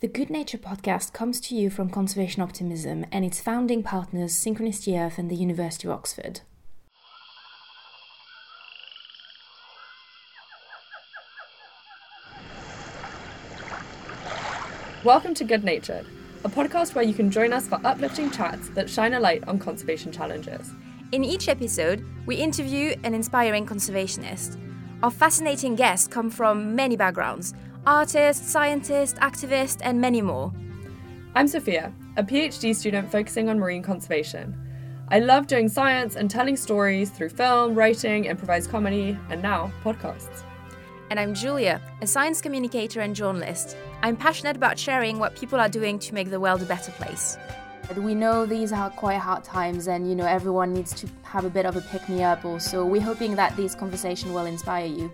The Good Nature podcast comes to you from Conservation Optimism and its founding partners Synchronicity Earth and the University of Oxford. Welcome to Good Nature, a podcast where you can join us for uplifting chats that shine a light on conservation challenges. In each episode, we interview an inspiring conservationist. Our fascinating guests come from many backgrounds artist, scientist, activist, and many more. I'm Sophia, a PhD student focusing on marine conservation. I love doing science and telling stories through film, writing, improvised comedy, and now podcasts. And I'm Julia, a science communicator and journalist. I'm passionate about sharing what people are doing to make the world a better place. We know these are quite hard times, and you know everyone needs to have a bit of a pick me up. Also, we're hoping that this conversation will inspire you.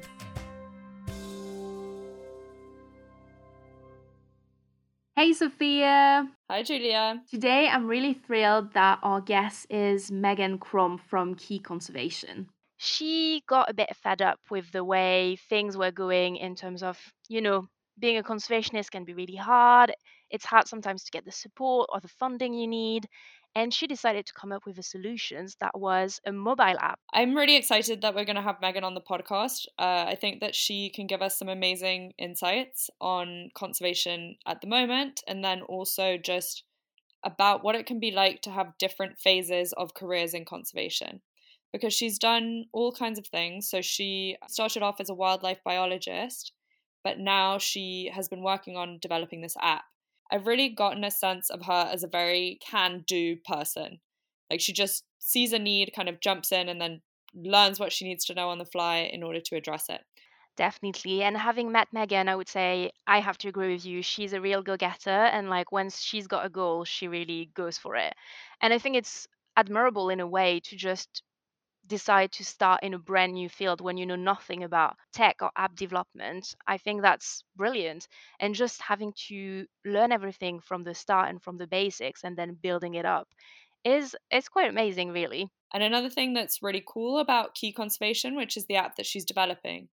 Hey, Sophia. Hi, Julia. Today, I'm really thrilled that our guest is Megan Crum from Key Conservation. She got a bit fed up with the way things were going in terms of, you know, being a conservationist can be really hard. It's hard sometimes to get the support or the funding you need and she decided to come up with a solution that was a mobile app. I'm really excited that we're going to have Megan on the podcast. Uh, I think that she can give us some amazing insights on conservation at the moment, and then also just about what it can be like to have different phases of careers in conservation. Because she's done all kinds of things. So she started off as a wildlife biologist, but now she has been working on developing this app. I've really gotten a sense of her as a very can do person. Like she just sees a need, kind of jumps in, and then learns what she needs to know on the fly in order to address it. Definitely. And having met Megan, I would say I have to agree with you. She's a real go getter. And like once she's got a goal, she really goes for it. And I think it's admirable in a way to just decide to start in a brand new field when you know nothing about tech or app development, I think that's brilliant. And just having to learn everything from the start and from the basics and then building it up is is quite amazing really. And another thing that's really cool about Key Conservation, which is the app that she's developing,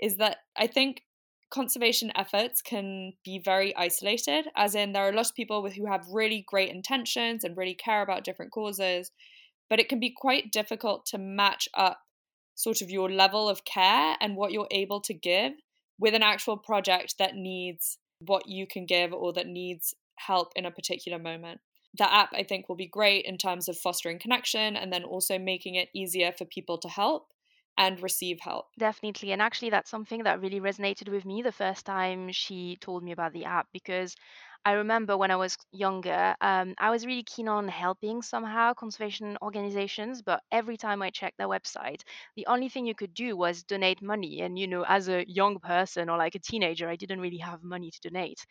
is that I think conservation efforts can be very isolated as in there are a lot of people with who have really great intentions and really care about different causes but it can be quite difficult to match up sort of your level of care and what you're able to give with an actual project that needs what you can give or that needs help in a particular moment. The app, I think, will be great in terms of fostering connection and then also making it easier for people to help and receive help. Definitely. And actually, that's something that really resonated with me the first time she told me about the app because I remember when I was younger, um, I was really keen on helping somehow conservation organizations, but every time I checked their website, the only thing you could do was donate money. And, you know, as a young person or like a teenager, I didn't really have money to donate.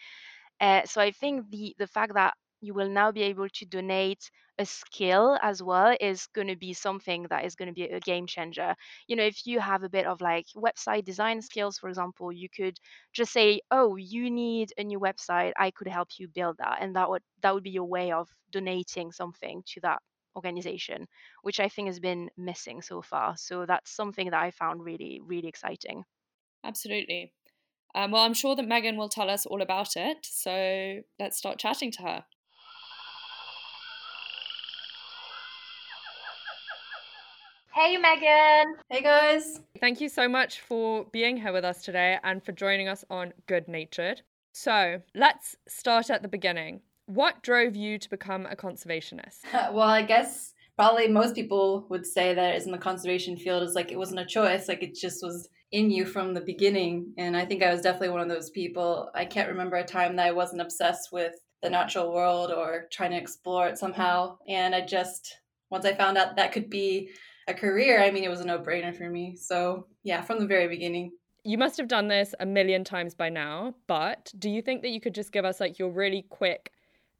Uh, so I think the the fact that you will now be able to donate a skill as well is going to be something that is going to be a game changer. You know, if you have a bit of like website design skills, for example, you could just say, "Oh, you need a new website. I could help you build that," and that would that would be your way of donating something to that organization, which I think has been missing so far. So that's something that I found really really exciting. Absolutely. Um, well, I'm sure that Megan will tell us all about it. So let's start chatting to her. Hey, Megan. Hey, guys. Thank you so much for being here with us today and for joining us on Good Natured. So let's start at the beginning. What drove you to become a conservationist? well, I guess probably most people would say that is in the conservation field is like it wasn't a choice, like it just was in you from the beginning. And I think I was definitely one of those people. I can't remember a time that I wasn't obsessed with the natural world or trying to explore it somehow. And I just, once I found out that could be a career, I mean, it was a no brainer for me. So, yeah, from the very beginning. You must have done this a million times by now, but do you think that you could just give us like your really quick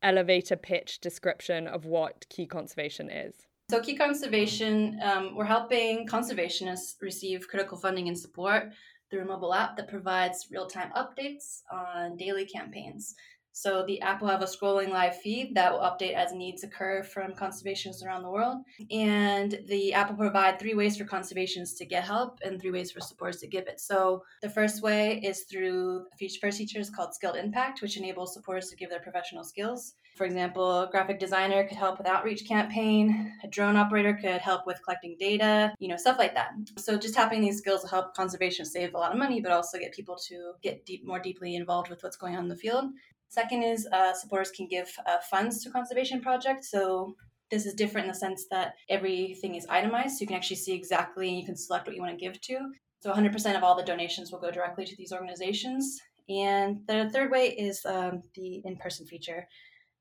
elevator pitch description of what key conservation is? So, Key Conservation, um, we're helping conservationists receive critical funding and support through a mobile app that provides real time updates on daily campaigns. So the app will have a scrolling live feed that will update as needs occur from conservationists around the world. And the app will provide three ways for conservationists to get help and three ways for supporters to give it. So the first way is through a first feature is called Skilled Impact, which enables supporters to give their professional skills. For example, a graphic designer could help with outreach campaign, a drone operator could help with collecting data, you know, stuff like that. So just tapping these skills will help conservation save a lot of money, but also get people to get deep, more deeply involved with what's going on in the field. Second is uh, supporters can give uh, funds to conservation projects. So this is different in the sense that everything is itemized. So you can actually see exactly, and you can select what you want to give to. So 100% of all the donations will go directly to these organizations. And the third way is um, the in person feature,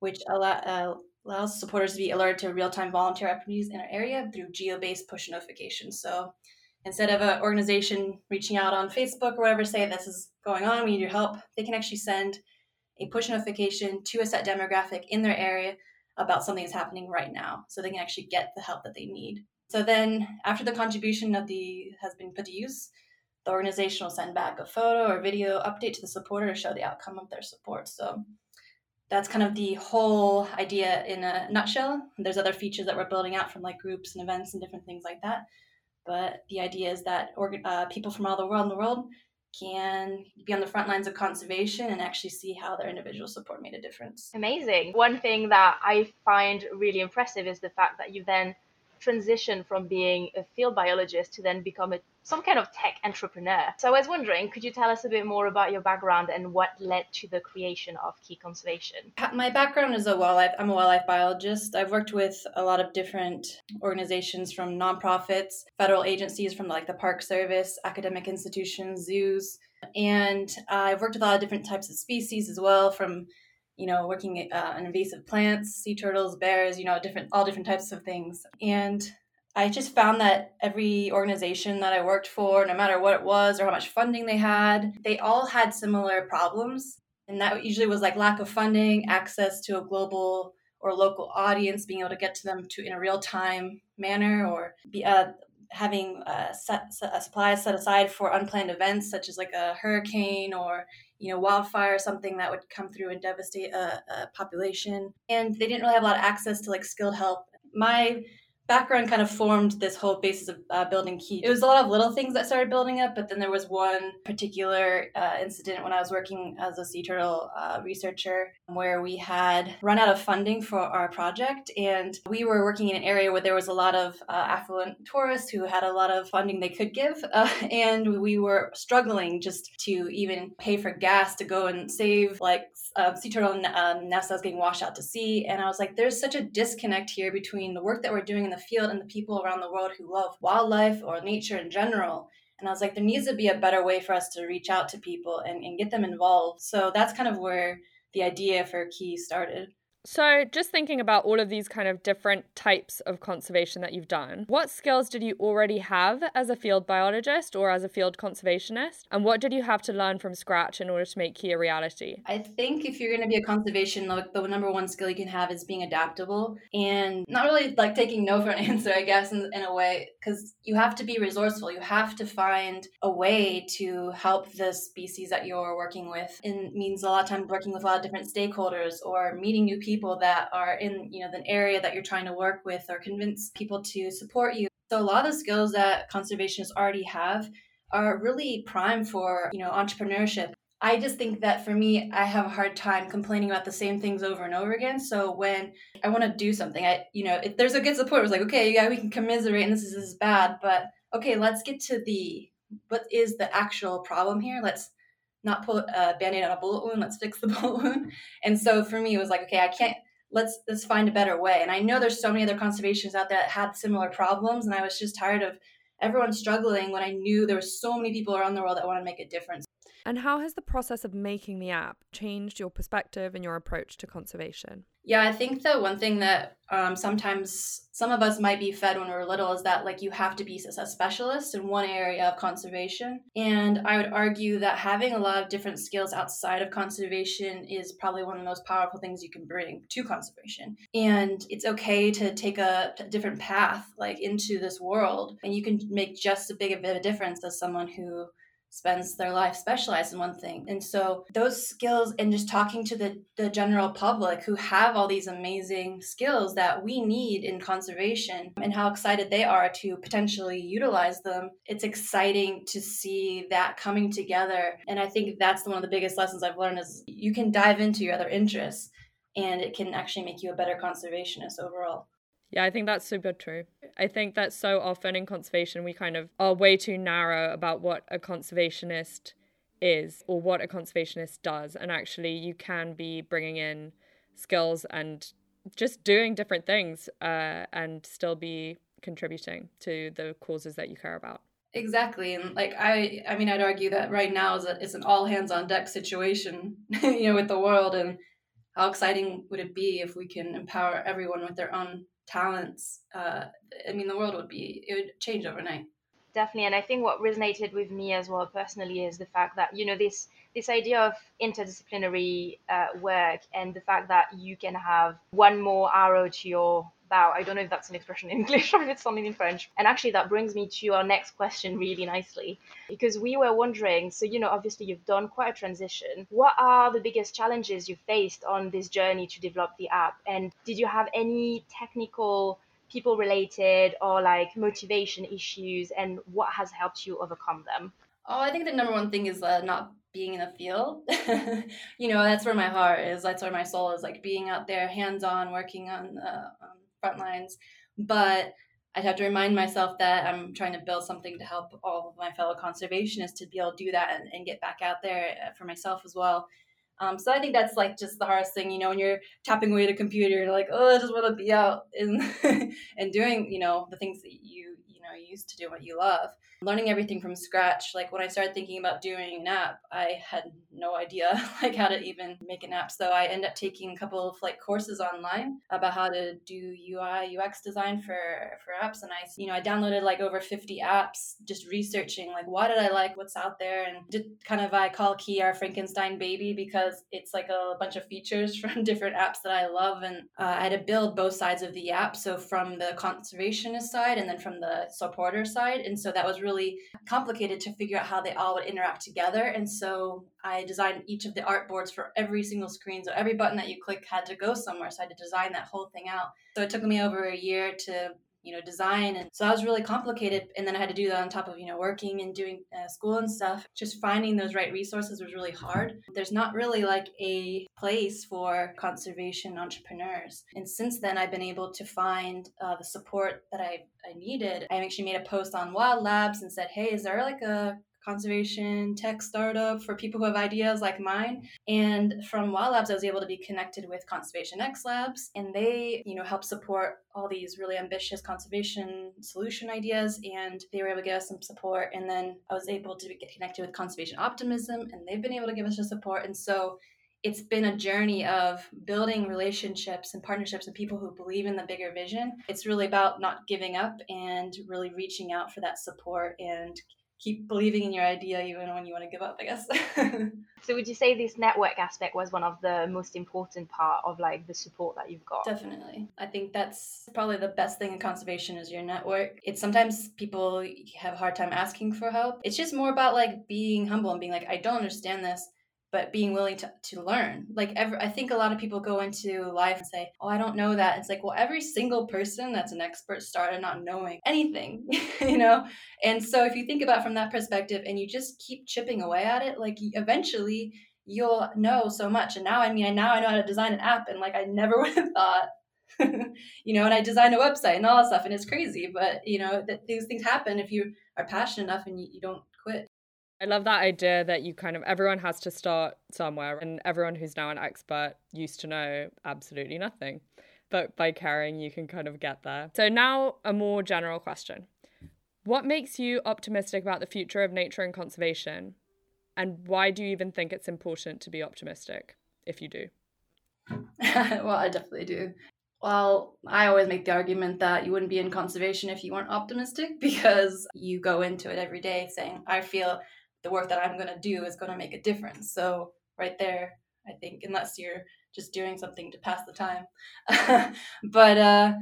which allow, uh, allows supporters to be alerted to real time volunteer opportunities in our area through geo based push notifications. So instead of an organization reaching out on Facebook or whatever, say this is going on, we need your help, they can actually send a push notification to a set demographic in their area about something that's happening right now so they can actually get the help that they need. So then after the contribution of the has been put to use, the organization will send back a photo or video update to the supporter to show the outcome of their support. So that's kind of the whole idea in a nutshell. There's other features that we're building out from like groups and events and different things like that. But the idea is that uh, people from all the world in the world can be on the front lines of conservation and actually see how their individual support made a difference. Amazing. One thing that I find really impressive is the fact that you then transition from being a field biologist to then become a, some kind of tech entrepreneur. So I was wondering, could you tell us a bit more about your background and what led to the creation of Key Conservation? Uh, my background is a wildlife. I'm a wildlife biologist. I've worked with a lot of different organizations from nonprofits, federal agencies from like the Park Service, academic institutions, zoos, and uh, I've worked with a lot of different types of species as well, from you know, working uh, on invasive plants, sea turtles, bears, you know, different, all different types of things. And I just found that every organization that I worked for, no matter what it was or how much funding they had, they all had similar problems. And that usually was like lack of funding, access to a global or local audience, being able to get to them to in a real time manner, or be, uh, having uh, set, set, a supply set aside for unplanned events such as like a hurricane or you know, wildfire, something that would come through and devastate a, a population. And they didn't really have a lot of access to like skilled help. My background kind of formed this whole basis of uh, building key. It was a lot of little things that started building up, but then there was one particular uh, incident when I was working as a sea turtle uh, researcher where we had run out of funding for our project, and we were working in an area where there was a lot of uh, affluent tourists who had a lot of funding they could give, uh, and we were struggling just to even pay for gas to go and save like uh, sea turtle um, nest that was getting washed out to sea. And I was like, there's such a disconnect here between the work that we're doing in the field and the people around the world who love wildlife or nature in general. And I was like, there needs to be a better way for us to reach out to people and, and get them involved. So that's kind of where the idea for Key started. So, just thinking about all of these kind of different types of conservation that you've done, what skills did you already have as a field biologist or as a field conservationist? And what did you have to learn from scratch in order to make Key a reality? I think if you're going to be a conservation, the, number one skill you can have is being adaptable and not really like taking no for an answer, I guess, in, in a way, because you have to be resourceful. You have to find a way to help the species that you're working with. It means a lot of times working with a lot of different stakeholders or meeting new people people that are in you know the area that you're trying to work with or convince people to support you so a lot of the skills that conservationists already have are really prime for you know entrepreneurship I just think that for me, I have a hard time complaining about the same things over and over again. So when I want to do something, I, you know, if there's a good support, it's like, okay, yeah, we can commiserate and this is, this is bad, but okay, let's get to the, what is the actual problem here? Let's not put a band-aid on a bullet wound let's fix the bullet wound. And so for me it was like okay i can't let's let's find a better way. And i know there's so many other conservationists out there that had similar problems and i was just tired of everyone struggling when i knew there were so many people around the world that want to make a difference and how has the process of making the app changed your perspective and your approach to conservation yeah, I think the one thing that um, sometimes some of us might be fed when we are little is that like you have to be a specialist in one area of conservation. And I would argue that having a lot of different skills outside of conservation is probably one of the most powerful things you can bring to conservation. And it's okay to take a different path like into this world, and you can make just as big of a difference as someone who spends their life specialized in one thing. And so those skills and just talking to the, the general public who have all these amazing skills that we need in conservation and how excited they are to potentially utilize them, it's exciting to see that coming together. And I think that's one of the biggest lessons I've learned is you can dive into your other interests and it can actually make you a better conservationist overall. Yeah, I think that's super true. I think that so often in conservation, we kind of are way too narrow about what a conservationist is or what a conservationist does. And actually, you can be bringing in skills and just doing different things uh, and still be contributing to the causes that you care about. Exactly, and like I, I mean, I'd argue that right now is a, it's an all hands on deck situation, you know, with the world, and how exciting would it be if we can empower everyone with their own talents, uh, I mean, the world would be, it would change overnight. Definitely. And I think what resonated with me as well personally is the fact that, you know, this, this idea of interdisciplinary uh, work and the fact that you can have one more arrow to your bow. I don't know if that's an expression in English or if it's something in French. And actually, that brings me to our next question really nicely because we were wondering so, you know, obviously you've done quite a transition. What are the biggest challenges you faced on this journey to develop the app? And did you have any technical people related or like motivation issues and what has helped you overcome them? Oh, I think the number one thing is uh, not being in the field. you know, that's where my heart is. That's where my soul is. Like being out there, hands on, working on uh, um, front lines. But I'd have to remind myself that I'm trying to build something to help all of my fellow conservationists to be able to do that and, and get back out there uh, for myself as well. Um, so I think that's like just the hardest thing, you know, when you're tapping away at a computer, you're like, oh, I just want to be out and and doing, you know, the things that you you know used to do what you love learning everything from scratch like when i started thinking about doing an app i had no idea like how to even make an app. So i ended up taking a couple of like courses online about how to do ui ux design for for apps. And i you know i downloaded like over 50 apps just researching like what did i like what's out there? And did kind of i call key our frankenstein baby because it's like a bunch of features from different apps that i love. And uh, i had to build both sides of the app so from the conservationist side and then from the supporter side. And so that was really really complicated to figure out how they all would interact together. And so I designed each of the artboards for every single screen. So every button that you click had to go somewhere. So I had to design that whole thing out. So it took me over a year to you know design and so that was really complicated and then i had to do that on top of you know working and doing uh, school and stuff. Just finding those right resources was really hard. There's not really like a place for conservation entrepreneurs and since then i've been able to find uh, the support that I, I needed. I actually made a post on wild labs and said hey is there like a conservation tech startup for people who have ideas like mine. And from Wild Labs, I was able to be connected with Conservation X Labs, and they, you know, help support all these really ambitious conservation solution ideas. And they were able to give us some support. And then I was able to get connected with Conservation Optimism, and they've been able to give us the support. And so it's been a journey of building relationships and partnerships and people who believe in the bigger vision. It's really about not giving up and really reaching out for that support and keep believing in your idea even when you want to give up i guess. So would you say this network aspect was one of the most important part of like the support that you've got? Definitely. I think that's probably the best thing in conservation is your network. It's sometimes people have a hard time asking for help. It's just more about like being humble and being like i don't understand this but being willing to, to learn. Like every, I think a lot of people go into life and say, "Oh, I don't know that." It's like, well, every single person that's an expert started not knowing anything, you know. And so if you think about from that perspective, and you just keep chipping away at it, like eventually you'll know so much. And now, I mean, now I know how to design an app, and like I never would have thought. you know, and I designed a website and all that stuff, and it's crazy, but you know that these things happen if you are passionate enough and you, you don't. I love that idea that you kind of everyone has to start somewhere, and everyone who's now an expert used to know absolutely nothing. But by caring, you can kind of get there. So, now a more general question What makes you optimistic about the future of nature and conservation? And why do you even think it's important to be optimistic if you do? well, I definitely do. Well, I always make the argument that you wouldn't be in conservation if you weren't optimistic because you go into it every day saying, I feel the work that I'm going to do is going to make a difference. So, right there, I think, unless you're just doing something to pass the time. but uh,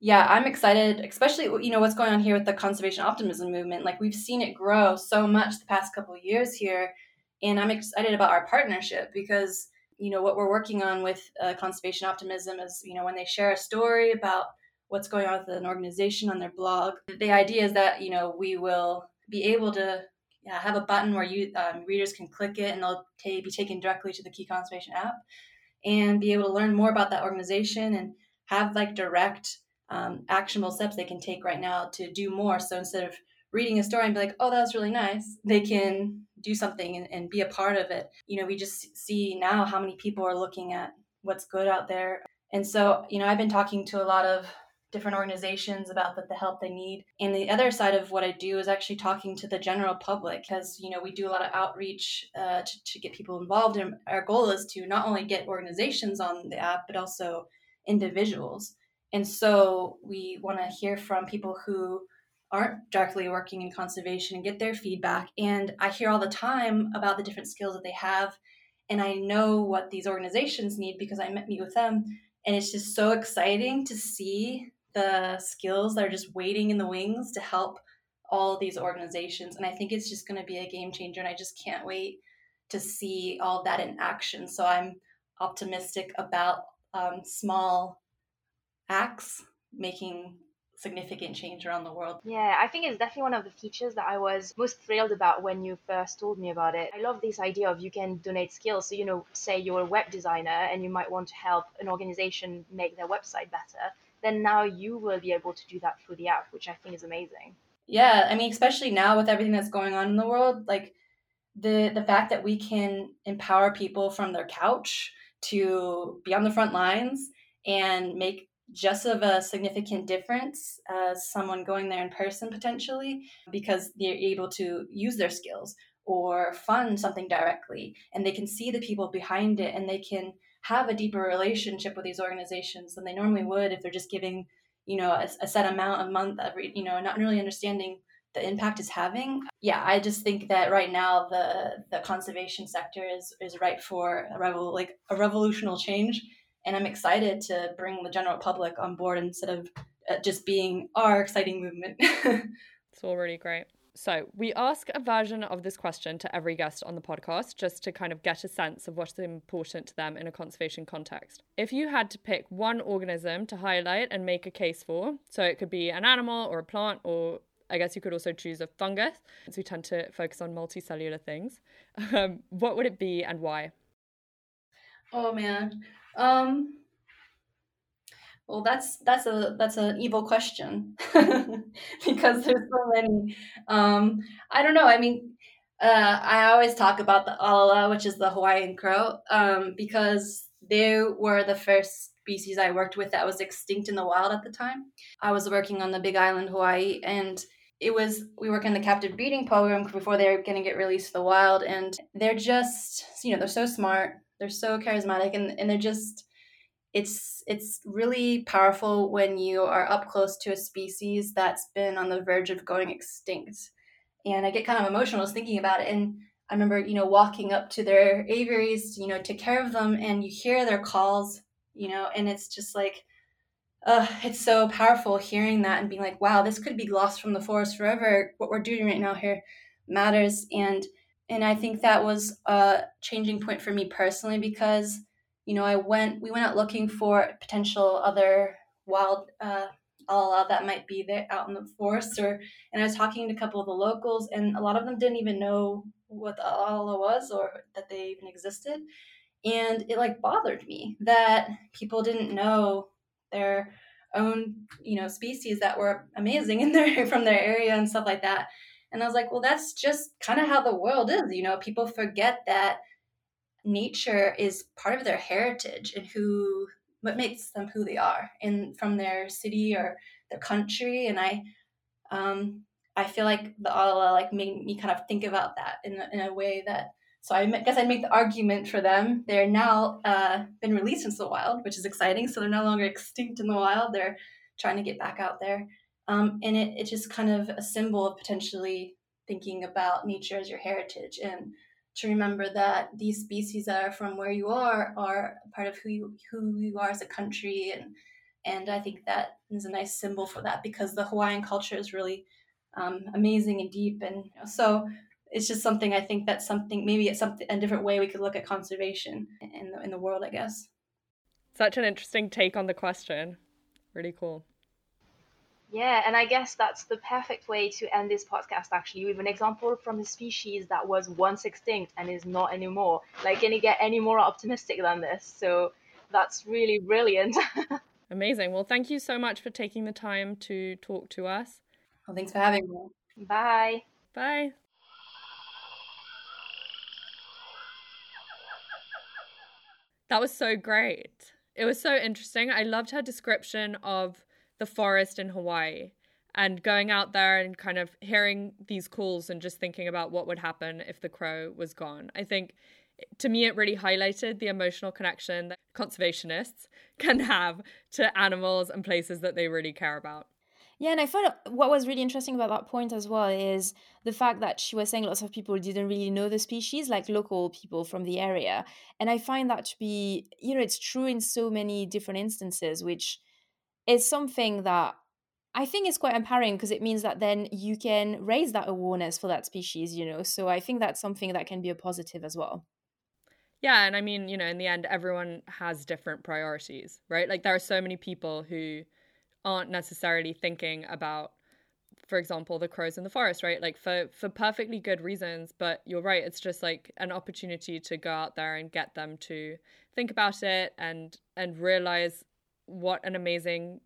yeah, I'm excited, especially you know what's going on here with the conservation optimism movement. Like we've seen it grow so much the past couple years here, and I'm excited about our partnership because you know what we're working on with uh, conservation optimism is you know when they share a story about what's going on with an organization on their blog. The idea is that you know we will be able to yeah, have a button where you um, readers can click it and they'll t- be taken directly to the Key Conservation app and be able to learn more about that organization and have like direct um, actionable steps they can take right now to do more. So instead of reading a story and be like, oh, that was really nice, they can do something and, and be a part of it. You know, we just see now how many people are looking at what's good out there. And so, you know, I've been talking to a lot of different organizations about the, the help they need. And the other side of what I do is actually talking to the general public because, you know, we do a lot of outreach uh, to, to get people involved. And our goal is to not only get organizations on the app, but also individuals. And so we want to hear from people who aren't directly working in conservation and get their feedback. And I hear all the time about the different skills that they have. And I know what these organizations need because I meet with them. And it's just so exciting to see the skills that are just waiting in the wings to help all these organizations. And I think it's just going to be a game changer. And I just can't wait to see all that in action. So I'm optimistic about um, small acts making significant change around the world. Yeah, I think it's definitely one of the features that I was most thrilled about when you first told me about it. I love this idea of you can donate skills. So, you know, say you're a web designer and you might want to help an organization make their website better, then now you will be able to do that through the app, which I think is amazing. Yeah, I mean, especially now with everything that's going on in the world, like the the fact that we can empower people from their couch to be on the front lines and make just of a significant difference as someone going there in person potentially because they're able to use their skills or fund something directly and they can see the people behind it and they can have a deeper relationship with these organizations than they normally would if they're just giving you know a, a set amount a month every you know not really understanding the impact is having yeah i just think that right now the the conservation sector is is ripe for a revol- like a revolutionary change and I'm excited to bring the general public on board instead of uh, just being our exciting movement. it's already great. So, we ask a version of this question to every guest on the podcast just to kind of get a sense of what's important to them in a conservation context. If you had to pick one organism to highlight and make a case for, so it could be an animal or a plant, or I guess you could also choose a fungus, since we tend to focus on multicellular things, um, what would it be and why? Oh man. Um, well, that's that's a that's an evil question because there's so many. Um, I don't know. I mean, uh, I always talk about the alala, which is the Hawaiian crow, um, because they were the first species I worked with that was extinct in the wild at the time. I was working on the Big Island, Hawaii, and it was we work in the captive breeding program before they were going to get released to the wild, and they're just you know they're so smart they're so charismatic and, and they're just it's it's really powerful when you are up close to a species that's been on the verge of going extinct. And i get kind of emotional just thinking about it. And i remember you know walking up to their aviaries you know take care of them and you hear their calls you know and it's just like uh, it's so powerful hearing that and being like wow this could be lost from the forest forever. What we're doing right now here matters. And and I think that was a changing point for me personally because you know I went we went out looking for potential other wild uh, alala that might be there out in the forest or and I was talking to a couple of the locals and a lot of them didn't even know what the alala was or that they even existed and it like bothered me that people didn't know their own you know species that were amazing in their from their area and stuff like that and I was like, well, that's just kind of how the world is. You know, people forget that nature is part of their heritage and who what makes them who they are and from their city or their country. And i um i feel like the alala like made me kind of think about that in in a way that so i guess i'd make the argument for them. They're now uh, been released into the wild which is exciting. So they're no longer extinct in the wild. They're trying to get back out there. Um, and it, it's just kind of a symbol of potentially thinking about nature as your heritage. And to remember that these species that are from where you are are part of who you, who you are as a country and And I think that is a nice symbol for that because the Hawaiian culture is really um, amazing and deep. And you know, so it's just something I think that's something maybe it's something a different way we could look at conservation in the, in the world, I guess. Such an interesting take on the question. Really cool. Yeah, and I guess that's the perfect way to end this podcast actually with an example from a species that was once extinct and is not anymore. Like, can you get any more optimistic than this? So that's really brilliant. Amazing. Well, thank you so much for taking the time to talk to us. Well, thanks for having me. Bye. Bye. That was so great. It was so interesting. I loved her description of the forest in Hawaii and going out there and kind of hearing these calls and just thinking about what would happen if the crow was gone. I think to me, it really highlighted the emotional connection that conservationists can have to animals and places that they really care about. Yeah, and I thought what was really interesting about that point as well is the fact that she was saying lots of people didn't really know the species, like local people from the area. And I find that to be, you know, it's true in so many different instances, which is something that I think is quite empowering because it means that then you can raise that awareness for that species, you know. So I think that's something that can be a positive as well. Yeah, and I mean, you know, in the end, everyone has different priorities, right? Like there are so many people who aren't necessarily thinking about for example the crows in the forest right like for for perfectly good reasons but you're right it's just like an opportunity to go out there and get them to think about it and and realize what an amazing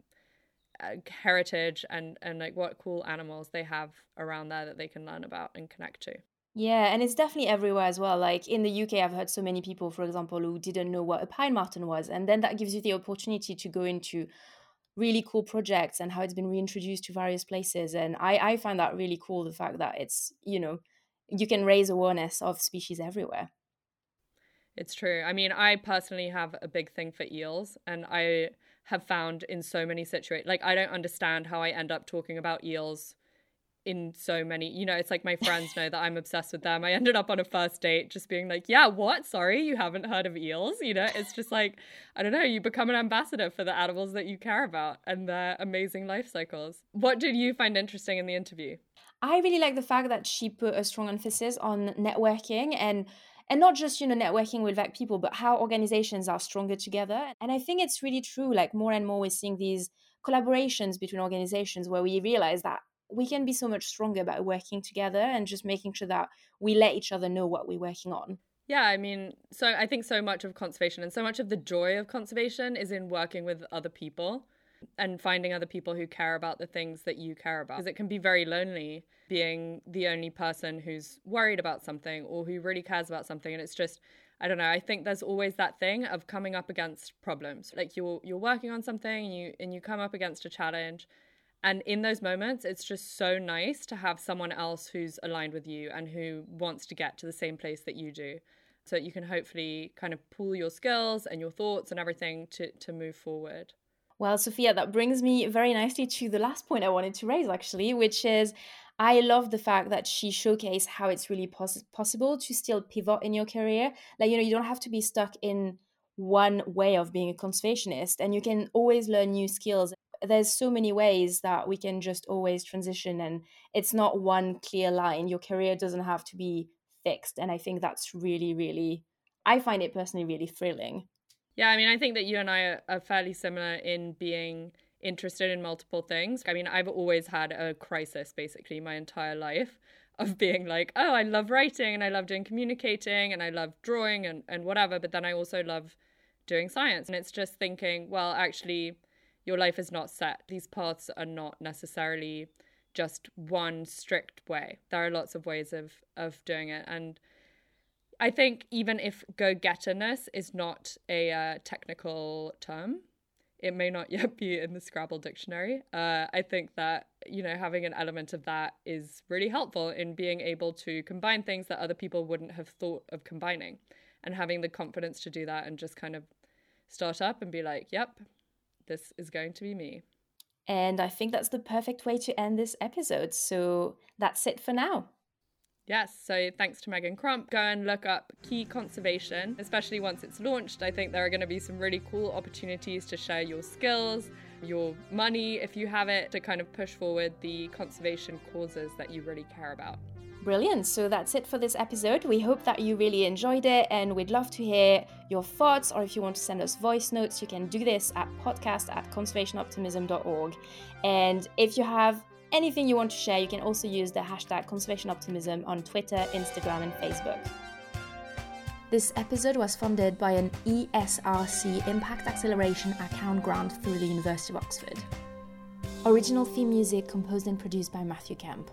uh, heritage and and like what cool animals they have around there that they can learn about and connect to yeah, and it's definitely everywhere as well. Like in the UK, I've heard so many people, for example, who didn't know what a pine marten was. And then that gives you the opportunity to go into really cool projects and how it's been reintroduced to various places. And I, I find that really cool the fact that it's, you know, you can raise awareness of species everywhere. It's true. I mean, I personally have a big thing for eels, and I have found in so many situations, like, I don't understand how I end up talking about eels in so many you know it's like my friends know that i'm obsessed with them. I ended up on a first date just being like yeah what? Sorry you haven't heard of eels? You know it's just like i don't know you become an ambassador for the animals that you care about and their amazing life cycles. What did you find interesting in the interview? I really like the fact that she put a strong emphasis on networking and and not just you know networking with like people but how organizations are stronger together and i think it's really true like more and more we're seeing these collaborations between organizations where we realize that we can be so much stronger by working together and just making sure that we let each other know what we're working on. Yeah, I mean, so I think so much of conservation and so much of the joy of conservation is in working with other people and finding other people who care about the things that you care about. Because it can be very lonely being the only person who's worried about something or who really cares about something. And it's just, I don't know, I think there's always that thing of coming up against problems. Like you're you're working on something and you and you come up against a challenge and in those moments, it's just so nice to have someone else who's aligned with you and who wants to get to the same place that you do. So that you can hopefully kind of pool your skills and your thoughts and everything to, to move forward. Well, Sophia, that brings me very nicely to the last point I wanted to raise, actually, which is I love the fact that she showcased how it's really pos- possible to still pivot in your career. Like, you know, you don't have to be stuck in one way of being a conservationist, and you can always learn new skills. There's so many ways that we can just always transition and it's not one clear line. Your career doesn't have to be fixed and i think that's really really i find it personally really thrilling yeah i mean i think that you and i are fairly similar in being interested in multiple things i mean i've always had a crisis basically my entire life of being like oh i love writing and i love doing communicating and i love drawing and, and whatever but then i also love doing science and it's just thinking well actually your life is not set. These paths are not necessarily just one strict way. There are lots of ways of of doing it, and I think even if go-getterness is not a uh, technical term, it may not yet be in the Scrabble dictionary. Uh, I think that you know having an element of that is really helpful in being able to combine things that other people wouldn't have thought of combining, and having the confidence to do that and just kind of start up and be like, "Yep, this is going to be me. And I think that's the perfect way to end this episode. So that's it for now. Yes, so thanks to Megan Crump. Go and look up Key Conservation, especially once it's launched. I think there are going to be some really cool opportunities to share your skills, your money, if you have it, to kind of push forward the conservation causes that you really care about. Brilliant. So that's it for this episode. We hope that you really enjoyed it and we'd love to hear your thoughts or if you want to send us voice notes, you can do this at podcast at conservationoptimism.org. And if you have anything you want to share, you can also use the hashtag conservationoptimism on Twitter, Instagram, and Facebook. This episode was funded by an ESRC Impact Acceleration Account grant through the University of Oxford. Original theme music composed and produced by Matthew Kemp.